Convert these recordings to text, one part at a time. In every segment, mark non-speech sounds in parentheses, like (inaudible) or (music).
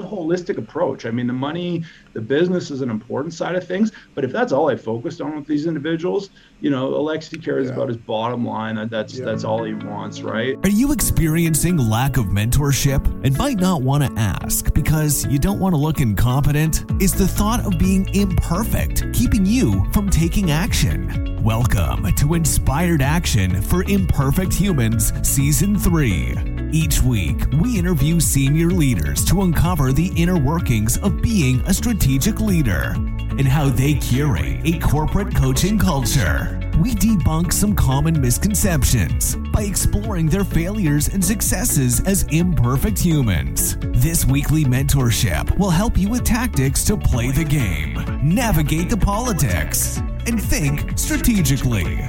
a holistic approach. I mean, the money, the business is an important side of things, but if that's all I focused on with these individuals, you know, Alexi cares yeah. about his bottom line. That that's yeah. that's all he wants, right? Are you experiencing lack of mentorship and might not want to ask because you don't want to look incompetent? Is the thought of being imperfect keeping you from taking action? Welcome to Inspired Action for Imperfect Humans Season 3. Each week, we interview senior leaders to uncover the inner workings of being a strategic leader and how they curate a corporate coaching culture. We debunk some common misconceptions by exploring their failures and successes as imperfect humans. This weekly mentorship will help you with tactics to play the game, navigate the politics, and think strategically.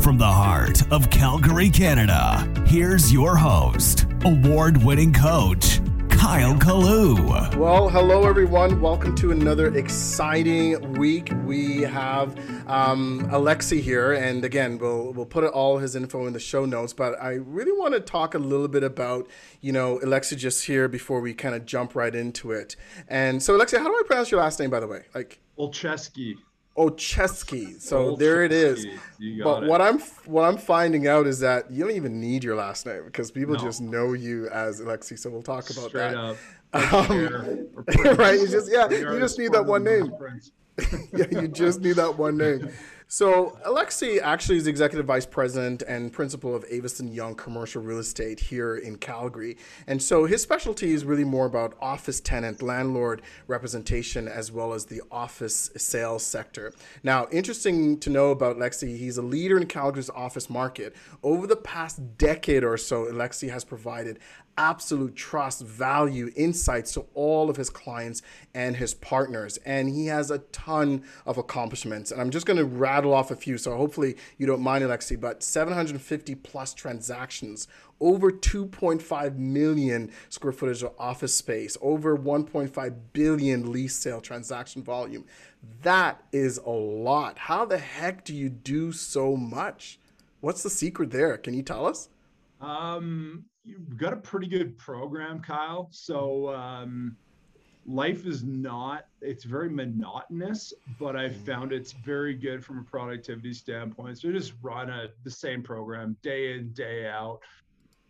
From the heart of Calgary, Canada, here's your host, award winning coach, Kyle Kalu. Well, hello everyone. Welcome to another exciting week. We have um, Alexi here, and again, we'll we'll put all his info in the show notes. But I really want to talk a little bit about you know Alexi just here before we kind of jump right into it. And so, Alexi, how do I pronounce your last name, by the way? Like Olcheski. Olcheski. So there it is. But it. what I'm what I'm finding out is that you don't even need your last name because people no. just know you as Alexi. So we'll talk about Straight that. Up. (laughs) Um, (laughs) right? You just (laughs) yeah, you just need that one name. yeah, you just need that one name. So Alexi actually is executive vice president and principal of Avison Young Commercial Real Estate here in Calgary. And so his specialty is really more about office tenant landlord representation as well as the office sales sector. Now, interesting to know about Alexi, he's a leader in Calgary's office market. Over the past decade or so, Alexi has provided absolute trust, value, insights to all of his clients and his partners. And he has a ton of accomplishments. And I'm just going to rattle off a few. So hopefully you don't mind, Alexi, but 750 plus transactions, over 2.5 million square footage of office space, over 1.5 billion lease sale transaction volume. That is a lot. How the heck do you do so much? What's the secret there? Can you tell us? Um, you've got a pretty good program, Kyle. So um, life is not it's very monotonous, but I found it's very good from a productivity standpoint. So just run a the same program day in day out.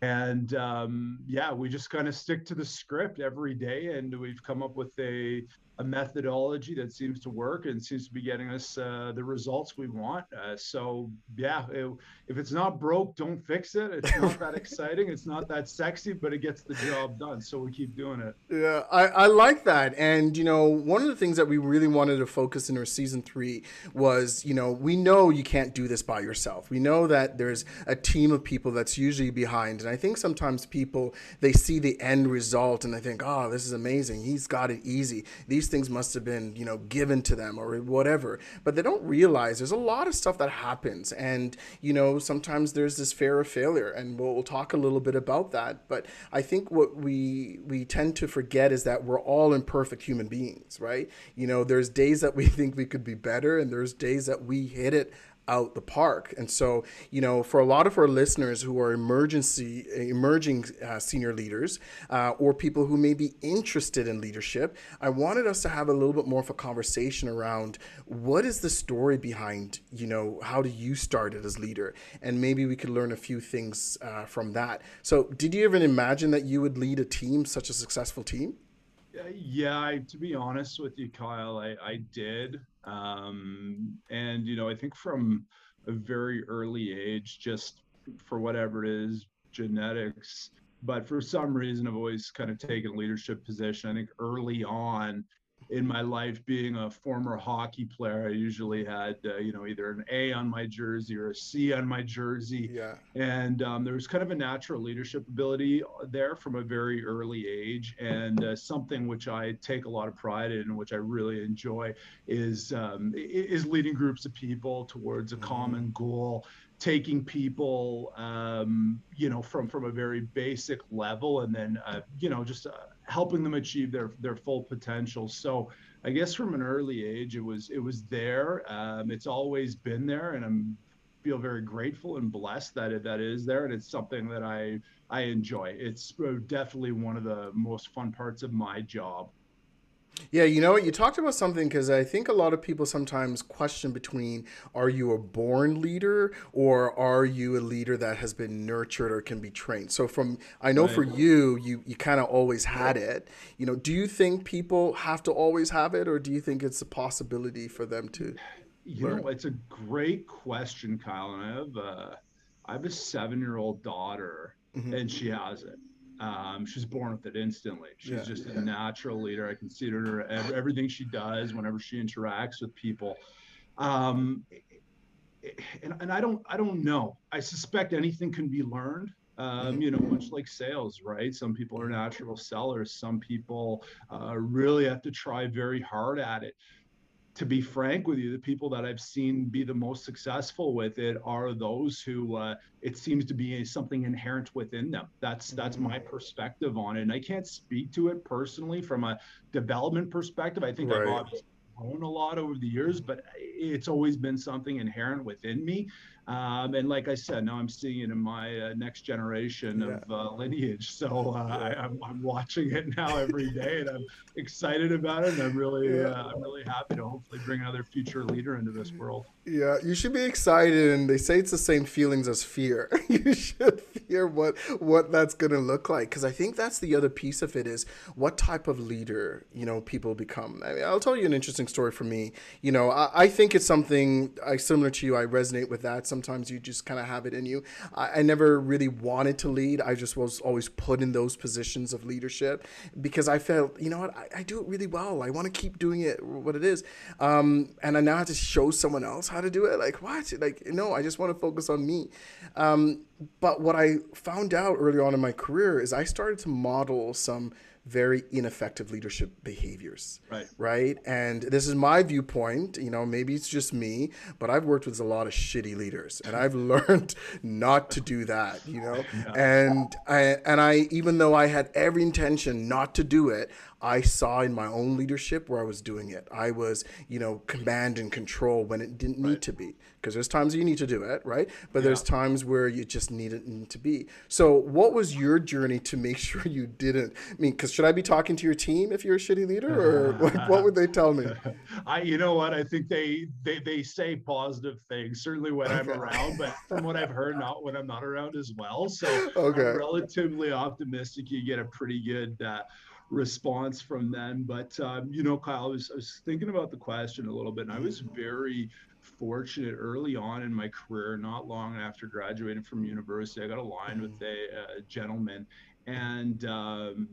And um, yeah, we just kind of stick to the script every day, and we've come up with a a methodology that seems to work and seems to be getting us uh, the results we want. Uh, so yeah, it, if it's not broke, don't fix it. It's not that (laughs) exciting. It's not that sexy, but it gets the job done. So we keep doing it. Yeah, I, I like that. And you know, one of the things that we really wanted to focus in our season three was, you know, we know you can't do this by yourself. We know that there's a team of people that's usually behind. And I think sometimes people they see the end result and they think, oh, this is amazing. He's got it easy. These these things must have been, you know, given to them or whatever. But they don't realize there's a lot of stuff that happens. And, you know, sometimes there's this fear of failure. And we'll, we'll talk a little bit about that. But I think what we we tend to forget is that we're all imperfect human beings, right? You know, there's days that we (laughs) think we could be better and there's days that we hit it out the park. And so, you know, for a lot of our listeners who are emergency emerging uh, senior leaders uh, or people who may be interested in leadership, I wanted us to have a little bit more of a conversation around what is the story behind, you know, how do you started as leader, and maybe we could learn a few things uh, from that. So, did you even imagine that you would lead a team, such a successful team? Yeah, I, to be honest with you, Kyle, I, I did. Um, and, you know, I think from a very early age, just for whatever it is, genetics, but for some reason, I've always kind of taken a leadership position. I think early on, in my life being a former hockey player i usually had uh, you know either an a on my jersey or a c on my jersey. Yeah. And um, there was kind of a natural leadership ability there from a very early age. And uh, something which i take a lot of pride in which i really enjoy is um, is leading groups of people towards a mm-hmm. common goal taking people um, you know from from a very basic level and then uh, you know just uh, helping them achieve their their full potential so i guess from an early age it was it was there um, it's always been there and i'm feel very grateful and blessed that it, that is there, and it's something that I I enjoy. It's uh, definitely one of the most fun parts of my job. Yeah, you know what? You talked about something because I think a lot of people sometimes question between are you a born leader or are you a leader that has been nurtured or can be trained? So from I know right. for you, you you kind of always had it. You know, do you think people have to always have it or do you think it's a possibility for them to You learn? know, it's a great question, Kyle, and I have a I have a 7-year-old daughter mm-hmm. and she has it um, she's born with it instantly. She's yeah, just yeah. a natural leader. I consider her everything she does whenever she interacts with people. Um, and, and I don't I don't know. I suspect anything can be learned. Um, mm-hmm. you know, much like sales, right? Some people are natural sellers. Some people uh, really have to try very hard at it to be frank with you, the people that I've seen be the most successful with it are those who uh, it seems to be something inherent within them. That's that's my mm-hmm. perspective on it, and I can't speak to it personally from a development perspective. I think right. I've obviously grown a lot over the years, but it's always been something inherent within me. Um, and like I said, now I'm seeing it in my uh, next generation yeah. of uh, lineage. So uh, I, am I'm, I'm watching it now every day, and I'm excited about it. And I'm really yeah. Uh, I'm really happy to hopefully bring another future leader into this world. Yeah, you should be excited, and they say it's the same feelings as fear. (laughs) you should fear what what that's going to look like, because I think that's the other piece of it is what type of leader you know people become. I mean, I'll tell you an interesting story for me. You know, I, I think it's something I similar to you. I resonate with that sometimes you just kind of have it in you. I, I, never really wanted to lead. I just was always put in those positions of leadership because I felt, you know what, I, I do it really well. I want to keep doing it, what it is. Um, and I now have to show someone else how to do it. Like, what? Like, no, I just want to focus on me. Um, but what I found out early on in my career is I started to model some very ineffective leadership behaviors. Right. Right. And this is my viewpoint. You know, maybe it's just me, but I've worked with a lot of shitty leaders and I've (laughs) learned not to do that, you know? (laughs) Yeah. And I, and I, even though I had every intention not to do it, I saw in my own leadership where I was doing it. I was, you know, command and control when it didn't need right. to be. Because there's times you need to do it, right? But yeah. there's times where you just need it to be. So, what was your journey to make (laughs) sure you didn't? I mean, because should I be talking to your team if you're a shitty leader, or (laughs) what, what would they tell me? (laughs) I, you know what? I think they they they say positive things. Certainly when okay. I'm around, but from what I've heard, not when I'm not around as well. So, okay. I'm relatively optimistic. You get a pretty good. Uh, response from them. But um, you know, Kyle, I was, I was thinking about the question a little bit, and I was very fortunate early on in my career. Not long after graduating from university, I got aligned with a, a gentleman, and um,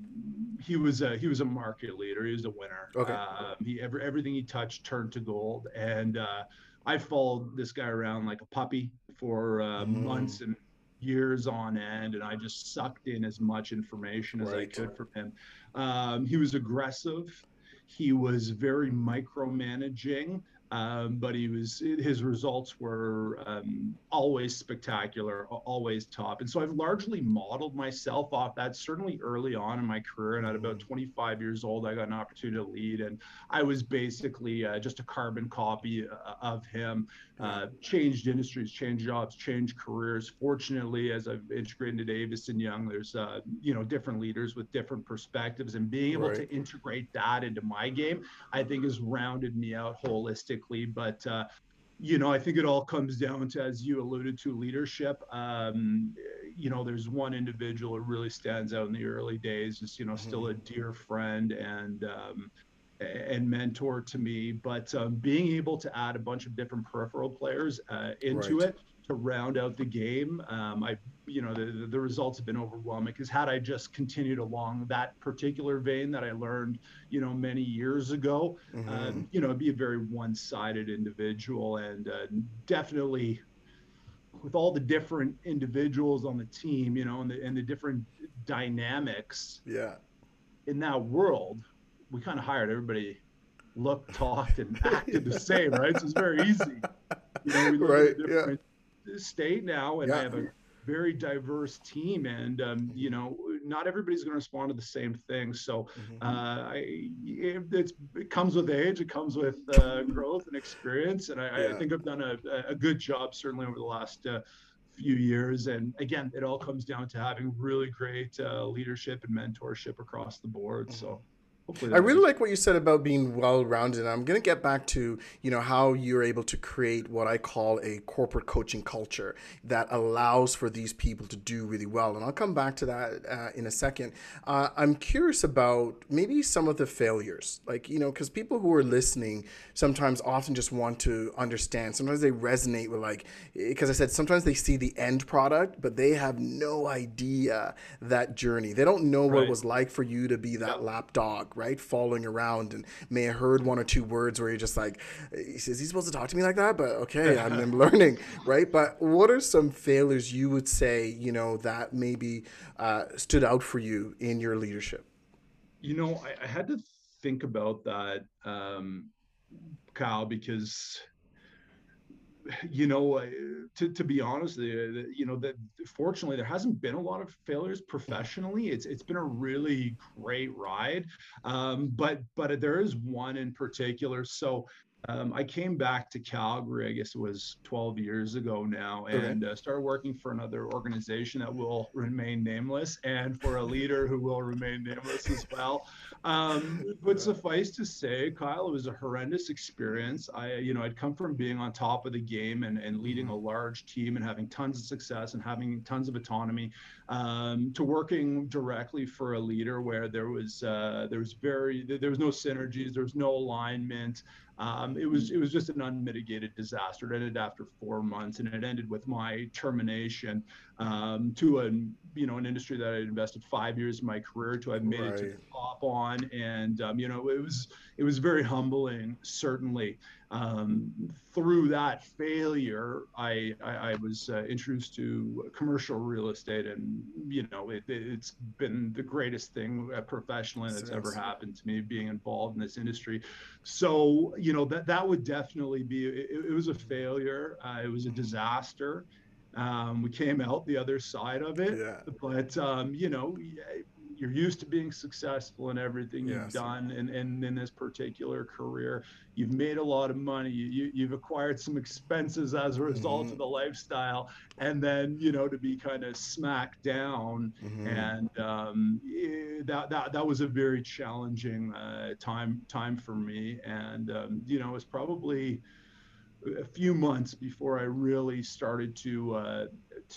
he was a he was a market leader. He was a winner. Okay. Um, he every, everything he touched turned to gold, and uh, I followed this guy around like a puppy for uh, mm. months and years on end, and I just sucked in as much information as right. I could from him. Um, he was aggressive. He was very micromanaging um, but he was his results were um, always spectacular, always top. And so I've largely modeled myself off that. Certainly early on in my career, and at about mm-hmm. 25 years old, I got an opportunity to lead, and I was basically uh, just a carbon copy uh, of him. Uh, changed industries, changed jobs, changed careers. Fortunately, as I've integrated into Avison Young, there's uh, you know different leaders with different perspectives, and being able right. to integrate that into my game, I think has rounded me out holistically but uh, you know, I think it all comes down to, as you alluded to, leadership. Um, you know, there's one individual who really stands out in the early days, just you know, mm-hmm. still a dear friend and, um, and mentor to me. But um, being able to add a bunch of different peripheral players uh, into right. it to round out the game. Um, I, you know, the, the results have been overwhelming because had I just continued along that particular vein that I learned, you know, many years ago, mm-hmm. um, you know, it'd be a very one-sided individual and uh, definitely with all the different individuals on the team, you know, and the, and the different dynamics. Yeah. In that world, we kind of hired everybody looked, talked, and (laughs) acted the same, right? So it's very easy. You know, we right. Yeah state now, and yeah. I have a very diverse team. And um, you know, not everybody's going to respond to the same thing. So mm-hmm. uh, I, it, it, comes with age, it comes with uh, growth and experience, and I, yeah. I, think I've done a, a good job certainly over the last uh, few years. And again, it all comes down to having really great uh, leadership and mentorship across the board. Mm-hmm. So. I really like what you said about being well-rounded. I'm going to get back to you know how you're able to create what I call a corporate coaching culture that allows for these people to do really well, and I'll come back to that uh, in a second. Uh, I'm curious about maybe some of the failures, like you know, because people who are listening sometimes often just want to understand. Sometimes they resonate with like because I said sometimes they see the end product, but they have no idea that journey. They don't know right. what it was like for you to be that yep. lap dog right? Following around and may have heard one or two words where you're just like, he says, is he supposed to talk to me like that? But okay, I'm, I'm (laughs) learning, right? But what are some failures you would say, you know, that maybe uh, stood out for you in your leadership? You know, I, I had to think about that, um, Kyle, because you know, uh, to, to be honest, the, you know, that fortunately there hasn't been a lot of failures professionally. It's it's been a really great ride, um, but but there is one in particular. So um, I came back to Calgary, I guess it was 12 years ago now, and okay. uh, started working for another organization that will remain nameless and for a leader who will remain nameless as well. Um, but suffice to say, Kyle, it was a horrendous experience. I, you know, I'd come from being on top of the game and, and leading a large team and having tons of success and having tons of autonomy um, to working directly for a leader where there was, uh, there was very, there was no synergies, there was no alignment. Um, it was it was just an unmitigated disaster. It ended after four months, and it ended with my termination um, to a you know an industry that I invested five years of my career to. I've made right. it to the top on, and um, you know it was it was very humbling, certainly. Um, through that failure, I, I, I was uh, introduced to commercial real estate, and you know it, has been the greatest thing uh, professionally that's ever happened to me being involved in this industry. So you know that that would definitely be it, it was a failure. Uh, it was a disaster. Um, we came out the other side of it, yeah. but um, you know you're used to being successful in everything you've done and, and in this particular career. You've made a lot of money. You, you have acquired some expenses as a result mm-hmm. of the lifestyle. And then you know to be kind of smacked down mm-hmm. and um, eh, that, that that was a very challenging uh, time time for me. And um, you know it was probably a few months before I really started to uh,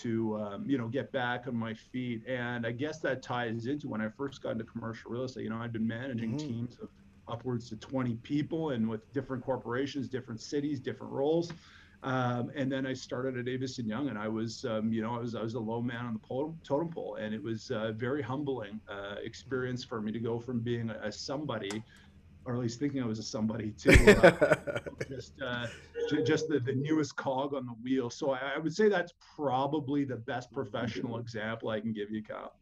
to um, you know get back on my feet. And I guess that ties into when I first got into commercial real estate. You know, I'd been managing mm-hmm. teams of upwards to 20 people and with different corporations, different cities, different roles. Um, and then I started at Avison Young, and I was, um, you know, I was I was a low man on the totem pole, and it was a very humbling uh, experience for me to go from being a, a somebody or at least thinking I was a somebody too. Uh, (laughs) just uh, just the, the newest cog on the wheel. So I, I, would say that's probably the best professional (laughs) example I can give you, Kyle.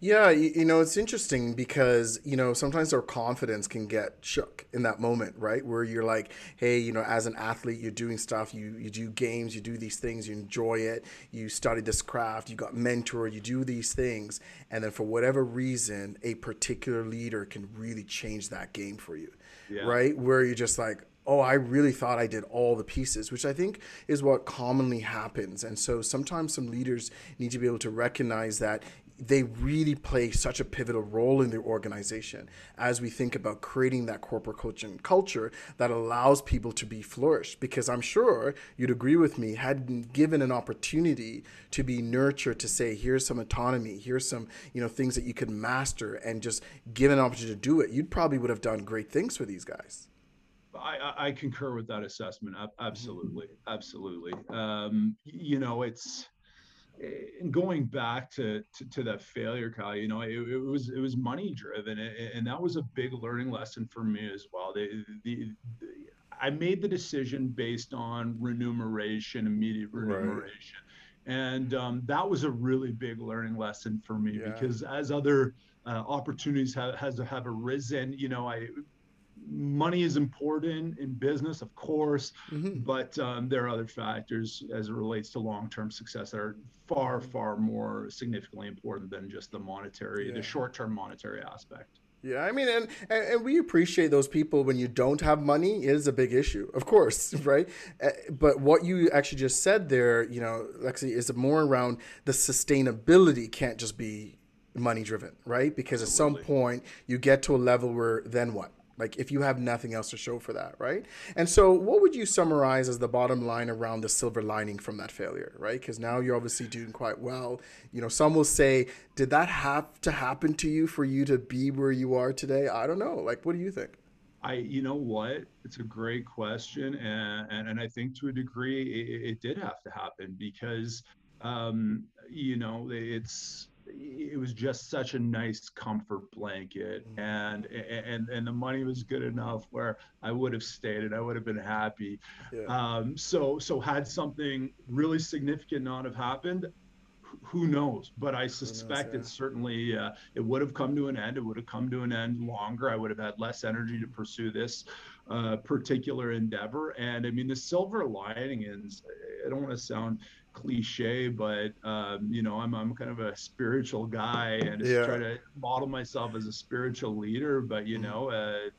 Yeah, you, know, it's interesting because, you know, sometimes our confidence can get shook in that moment, right? Where you're like, hey, you know, as an athlete, you're doing stuff, you, you do games, you do these things, you enjoy it, you study this craft, you got mentored, you do these things. And then for whatever reason, a particular leader can really change that game for you, yeah. right? Where you're just like, oh, I really thought I did all the pieces, which I think is what commonly happens. And so sometimes some leaders need to be able to recognize that they really play such a pivotal role in the organization as we think about creating that corporate coaching culture that allows people to be flourished. Because I'm sure you'd agree with me, had given an opportunity to be nurtured to say, here's some autonomy, here's some you know things that you could master, and just given an opportunity to do it, you'd probably would have done great things for these guys. I, I concur with that assessment. Absolutely, absolutely. Um, you know, it's and going back to, to, to that failure, Kyle, you know, it, it, was it was money driven, and that was a big learning lesson for me as well. The, the, the I made the decision based on remuneration, immediate remuneration, right. and um, that was a really big learning lesson for me yeah. because as other uh, opportunities have has have arisen, you know, I money is important in business, of course, mm-hmm. but um, there are other factors as it relates to long-term success that are far, far more significantly important than just the monetary, yeah. the short-term monetary aspect. Yeah, I mean, and, and we appreciate those people when you don't have money is a big issue, of course, (laughs) right? Eh, but what you actually just said there, you know, Lexi, is more around the sustainability can't just be money driven, right? Because Absolutely. at some point you get to a level where then what? Like if you have nothing else to show for that, right? And so, what would you summarize as the bottom line around the silver lining from that failure, right? Because now you're obviously doing quite well. You know, some will say, did that have to happen to you for you to be where you are today? I don't know. Like, what do you think? I, you know what? It's a great question, and and, and I think to a degree it, it did have to happen because, um, you know, it's it was just such a nice comfort blanket mm-hmm. and and and the money was good enough where I would have stayed and I would have been happy. Yeah. Um, so so had something really significant not have happened, who knows? But I suspect knows, yeah. it certainly uh, it would have come to an end. It would have come to an end longer. I would have had less energy to pursue this uh, particular endeavor. And I mean, the silver lining is I don't want to sound cliche, but um, you know, I'm I'm kind of a spiritual guy and yeah. try to model myself as a spiritual leader. But you mm-hmm. know, uh,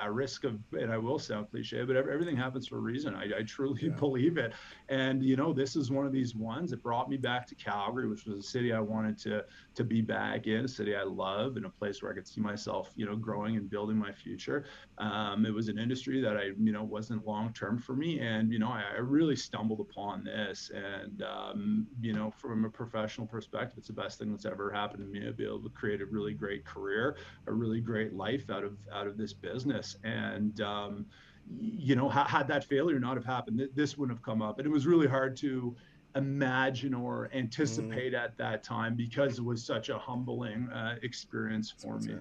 at risk of, and I will sound cliche, but everything happens for a reason. I, I truly yeah. believe it. And you know, this is one of these ones that brought me back to Calgary, which was a city I wanted to to be back in, a city I love, and a place where I could see myself, you know, growing and building my future. Um, it was an industry that I, you know, wasn't long term for me, and you know, I, I really stumbled upon this, and um, you know, from a professional perspective, it's the best thing that's ever happened to me to be able to create a really great career, a really great life out of out of this business, and um, you know, had that failure not have happened, this wouldn't have come up, and it was really hard to imagine or anticipate mm. at that time because it was such a humbling uh, experience for me.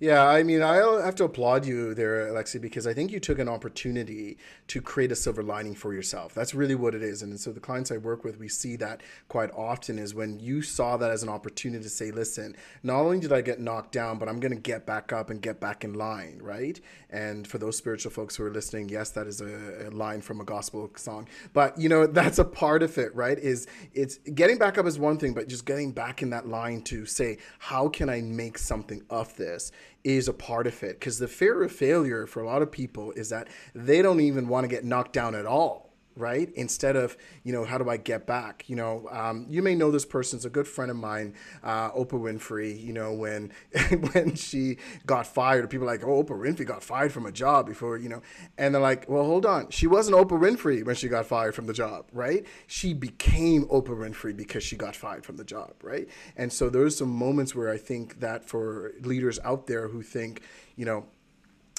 Yeah, I mean, I have to applaud you there, Alexi, because I think you took an opportunity to create a silver lining for yourself. That's really what it is. And so the clients I work with, we see that quite often is when you saw that as an opportunity to say, listen, not only did I get knocked down, but I'm going to get back up and get back in line, right? And for those spiritual folks who are listening, yes, that is a, a line from a gospel song. But, you know, that's a part of it, right? Is it's getting back up is one thing, but just getting back in that line to say, how can I make something of this? Is a part of it. Because the fear of failure for a lot of people is that they don't even want to get knocked down at all right? Instead of, you know, how do I get back? You know, um, you may know this person's a good friend of mine, uh, Oprah Winfrey. You know, when (laughs) when she got fired, people like, oh, Oprah Winfrey got fired from a job before, you know, and they're like, well, hold on, she wasn't Oprah Winfrey when she got fired from the job, right? She became Oprah Winfrey because she got fired from the job, right? And so there's some moments where I think that for leaders out there who think, you know,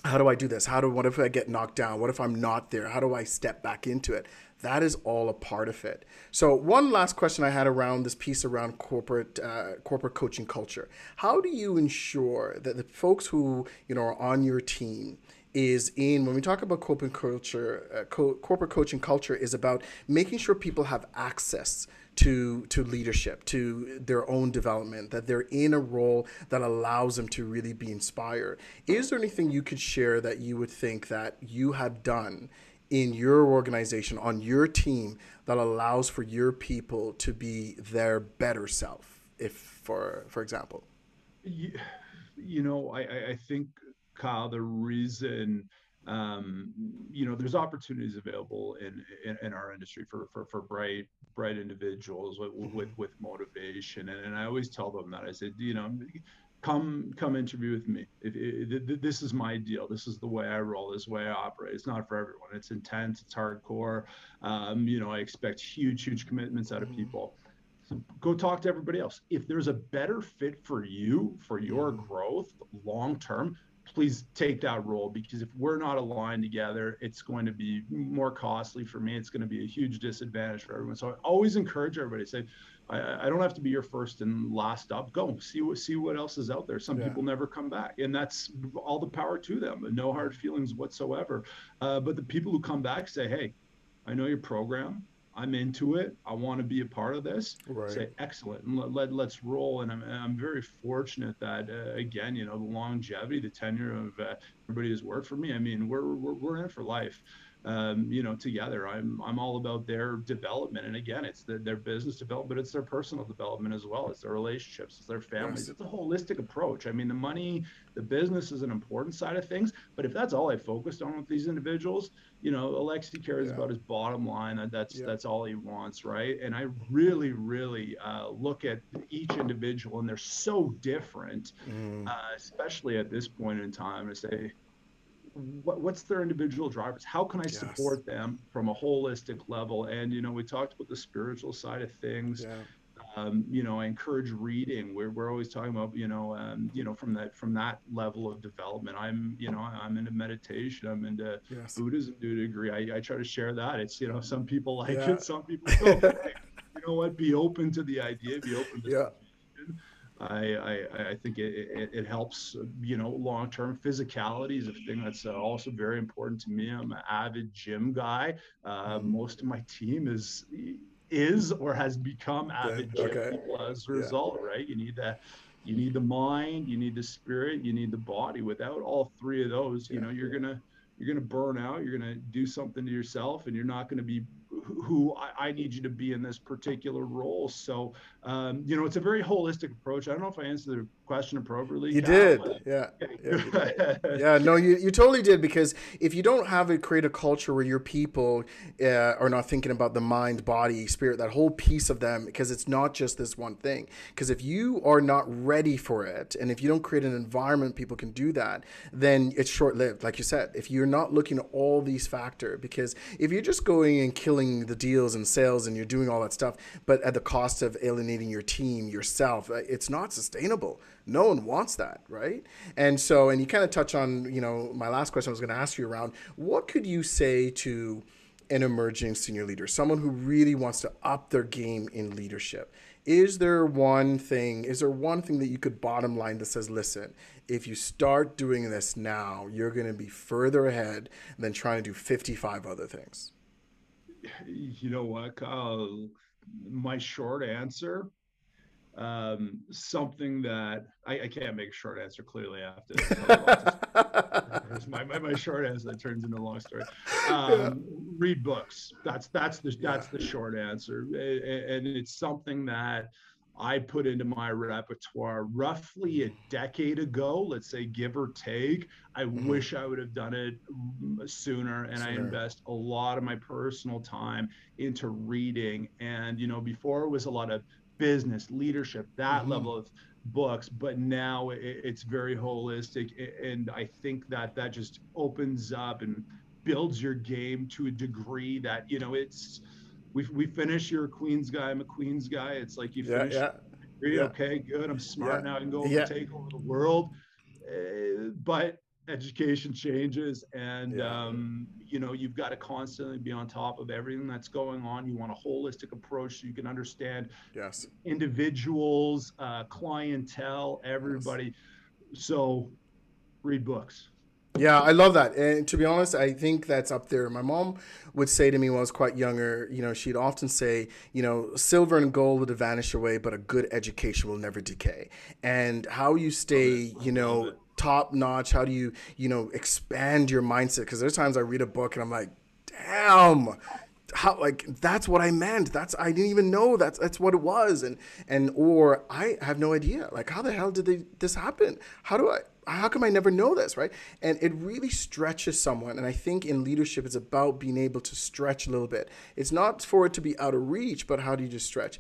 how do I do this? How do what if I get knocked down? What if I'm not there? How do I step back into it? That is all a part of it. So one last question I had around this piece around corporate uh, corporate coaching culture. How do you ensure that the folks who you know are on your team is in when we talk about corporate culture, uh, co- corporate coaching culture is about making sure people have access to to leadership, to their own development, that they're in a role that allows them to really be inspired. Is there anything you could share that you would think that you have done in your organization on your team that allows for your people to be their better self if for for example you, you know I, I think kyle the reason um, you know, there's opportunities available in, in, in, our industry for, for, for bright, bright individuals with, mm-hmm. with, with motivation. And, and I always tell them that I said, you know, come, come interview with me. If, if, this is my deal. This is the way I roll, this way I operate. It's not for everyone. It's intense. It's hardcore. Um, you know, I expect huge, huge commitments out of mm-hmm. people. So go talk to everybody else. If there's a better fit for you, for your mm-hmm. growth long term, please take that role because if we're not aligned together, it's going to be more costly for me. It's going to be a huge disadvantage for everyone. So I always encourage everybody say, I, I don't have to be your first and last up. Go see what see what else is out there. Some yeah. people never come back, and that's all the power to them. No hard feelings whatsoever. Uh, but the people who come back say, "Hey, I know your program. I'm into it. I want to be a part of this. Right. Say excellent, and let, let let's roll. And I'm I'm very fortunate that uh, again, you know, the longevity, the tenure of uh, everybody who's worked for me. I mean, we're we're, we're in it for life um, you know, together. I'm I'm all about their development, and again, it's the, their business development, but it's their personal development as well. It's their relationships, it's their families. Yes. It's a holistic approach. I mean, the money, the business is an important side of things, but if that's all I focused on with these individuals, you know, Alexi cares yeah. about his bottom line. that's yeah. that's all he wants, right? And I really, really uh, look at each individual, and they're so different, mm. uh, especially at this point in time, to say what, what's their individual drivers? How can I support them from a holistic level? And you know, we talked about the spiritual side of things. Yeah. Um, you know, I encourage reading. We're, we're always talking about, you know, um, you know, from that from that level of development. I'm, you know, I'm into meditation. I'm into yes. Buddhism to a degree. I, I try to share that. It's, you know, some people (laughs) like yeah. it, some people don't. you know what? Be open to the idea. Be open to yeah. I, I, I think it, it, it, helps, you know, long term. Physicality is a thing that's uh, also very important to me. I'm an avid gym guy. Uh, mm-hmm. Most of my team is is or has become avid okay. people as a result, yeah. right? You need that. You need the mind, you need the spirit, you need the body. Without all three of those, you know, you're gonna you're gonna burn out. You're gonna do something to yourself, and you're not gonna be who I, I, need you to be in this particular role. So, um, you know, it's a very holistic approach. I don't know if I answered the question appropriately. You did. Yeah. (laughs) Yeah, yeah, no, you, you totally did. Because if you don't have it, create a culture where your people uh, are not thinking about the mind, body, spirit, that whole piece of them, because it's not just this one thing. Because if you are not ready for it, and if you don't create an environment people can do that, then it's short lived. Like you said, if you're not looking at all these factors, because if you're just going and killing the deals and sales and you're doing all that stuff, but at the cost of alienating your team, yourself, uh, it's not sustainable no one wants that, right? And so, and you kind of touch on, you know, my last question I was going to ask you around what could you say to an emerging senior leader, someone who really wants to up their game in leadership? Is there one thing, is there one thing that you could bottom line that says, listen, if you start doing this now, you're going to be further ahead than trying to do 55 other things? You know what, Kyle? My short answer um, something that I, I, can't make a short answer clearly after (laughs) my, my, my, short answer that turns into a long story um, yeah. read books that's that's the that's yeah. the short answer and it's something that I put into my repertoire roughly a decade ago, let's say give or take. I mm-hmm. wish I would have done it sooner. And sooner. I invest a lot of my personal time into reading. And, you know, before it was a lot of business leadership that mm-hmm. level of books but now it, it's very holistic and i think that that just opens up and builds your game to a degree that you know it's we, we finish your queens guy i'm a queens guy it's like you finish yeah, yeah. yeah. okay good i'm smart yeah. now i can go yeah. take over the world uh, but education changes and yeah. um, you know you've got to constantly be on top of everything that's going on you want a holistic approach so you can understand yes individuals uh, clientele everybody yes. so read books yeah, I love that. And to be honest, I think that's up there. My mom would say to me when I was quite younger, you know, she'd often say, you know, silver and gold would vanish away, but a good education will never decay. And how you stay, you know, top notch? How do you, you know, expand your mindset? Because there's times I read a book and I'm like, damn, how like that's what I meant. That's I didn't even know that's that's what it was. And and or I have no idea. Like how the hell did they, this happen? How do I how come I never know this, right? And it really stretches someone. And I think in leadership, it's about being able to stretch a little bit. It's not for it to be out of reach, but how do you just stretch?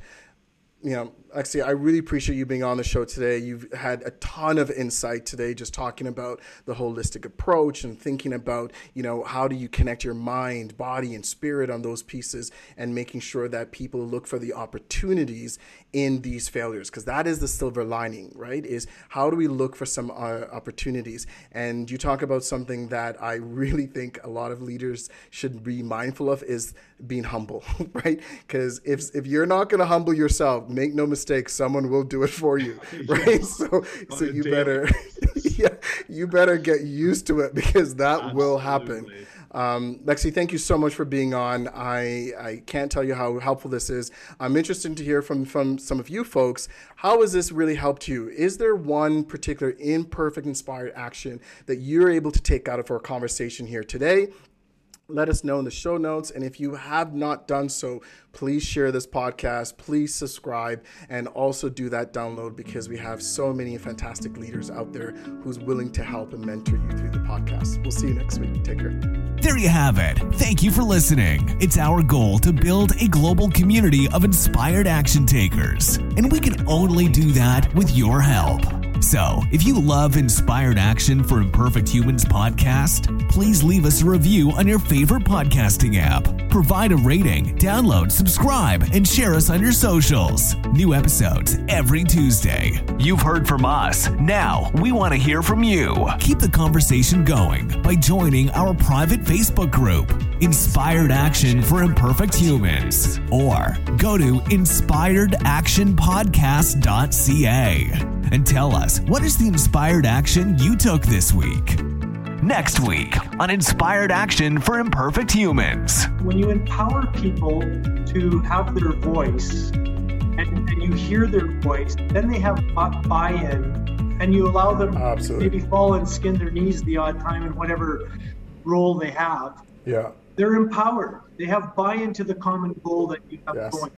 You know, actually, I really appreciate you being on the show today. You've had a ton of insight today, just talking about the holistic approach and thinking about, you know, how do you connect your mind, body, and spirit on those pieces and making sure that people look for the opportunities in these failures. Because that is the silver lining, right? Is how do we look for some uh, opportunities? And you talk about something that I (laughs) really think a lot of leaders should be mindful of is being humble, (laughs) right? Because if, if you're not going to humble yourself, make no mistake, someone will do it for you, (laughs) right? (laughs) so so you better, yeah, you better get used to it because that Absolutely. will happen. Um, Lexi, thank you so much for being on. I, I can't tell you how helpful this is. I'm interested to hear from, from some of you folks. How has this really helped you? Is there one particular imperfect inspired action that you're able to take out of our conversation here today? Let us know in the show notes. And if you have not done so, please share this podcast, please subscribe, and also do that download because we have so many fantastic leaders out there who's willing to help and mentor you through the podcast. We'll see you next week. Take care. There you have it. Thank you for listening. It's our goal to build a global community of inspired action takers, and we can only do that with your help. So, if you love Inspired Action for Imperfect Humans podcast, please leave us a review on your favorite podcasting app. Provide a rating, download, subscribe, and share us on your socials. New episodes every Tuesday. You've heard from us. Now, we want to hear from you. Keep the conversation going by joining our private Facebook group, Inspired Action for Imperfect Humans, or go to inspiredactionpodcast.ca and tell us what is the inspired action you took this week. Next week on Inspired Action for Imperfect Humans. When you empower people to have their voice and, and you hear their voice, then they have buy in and you allow them Absolutely. maybe fall and skin their knees the odd time in whatever role they have. Yeah. They're empowered. They have buy into the common goal that you have Yes. going.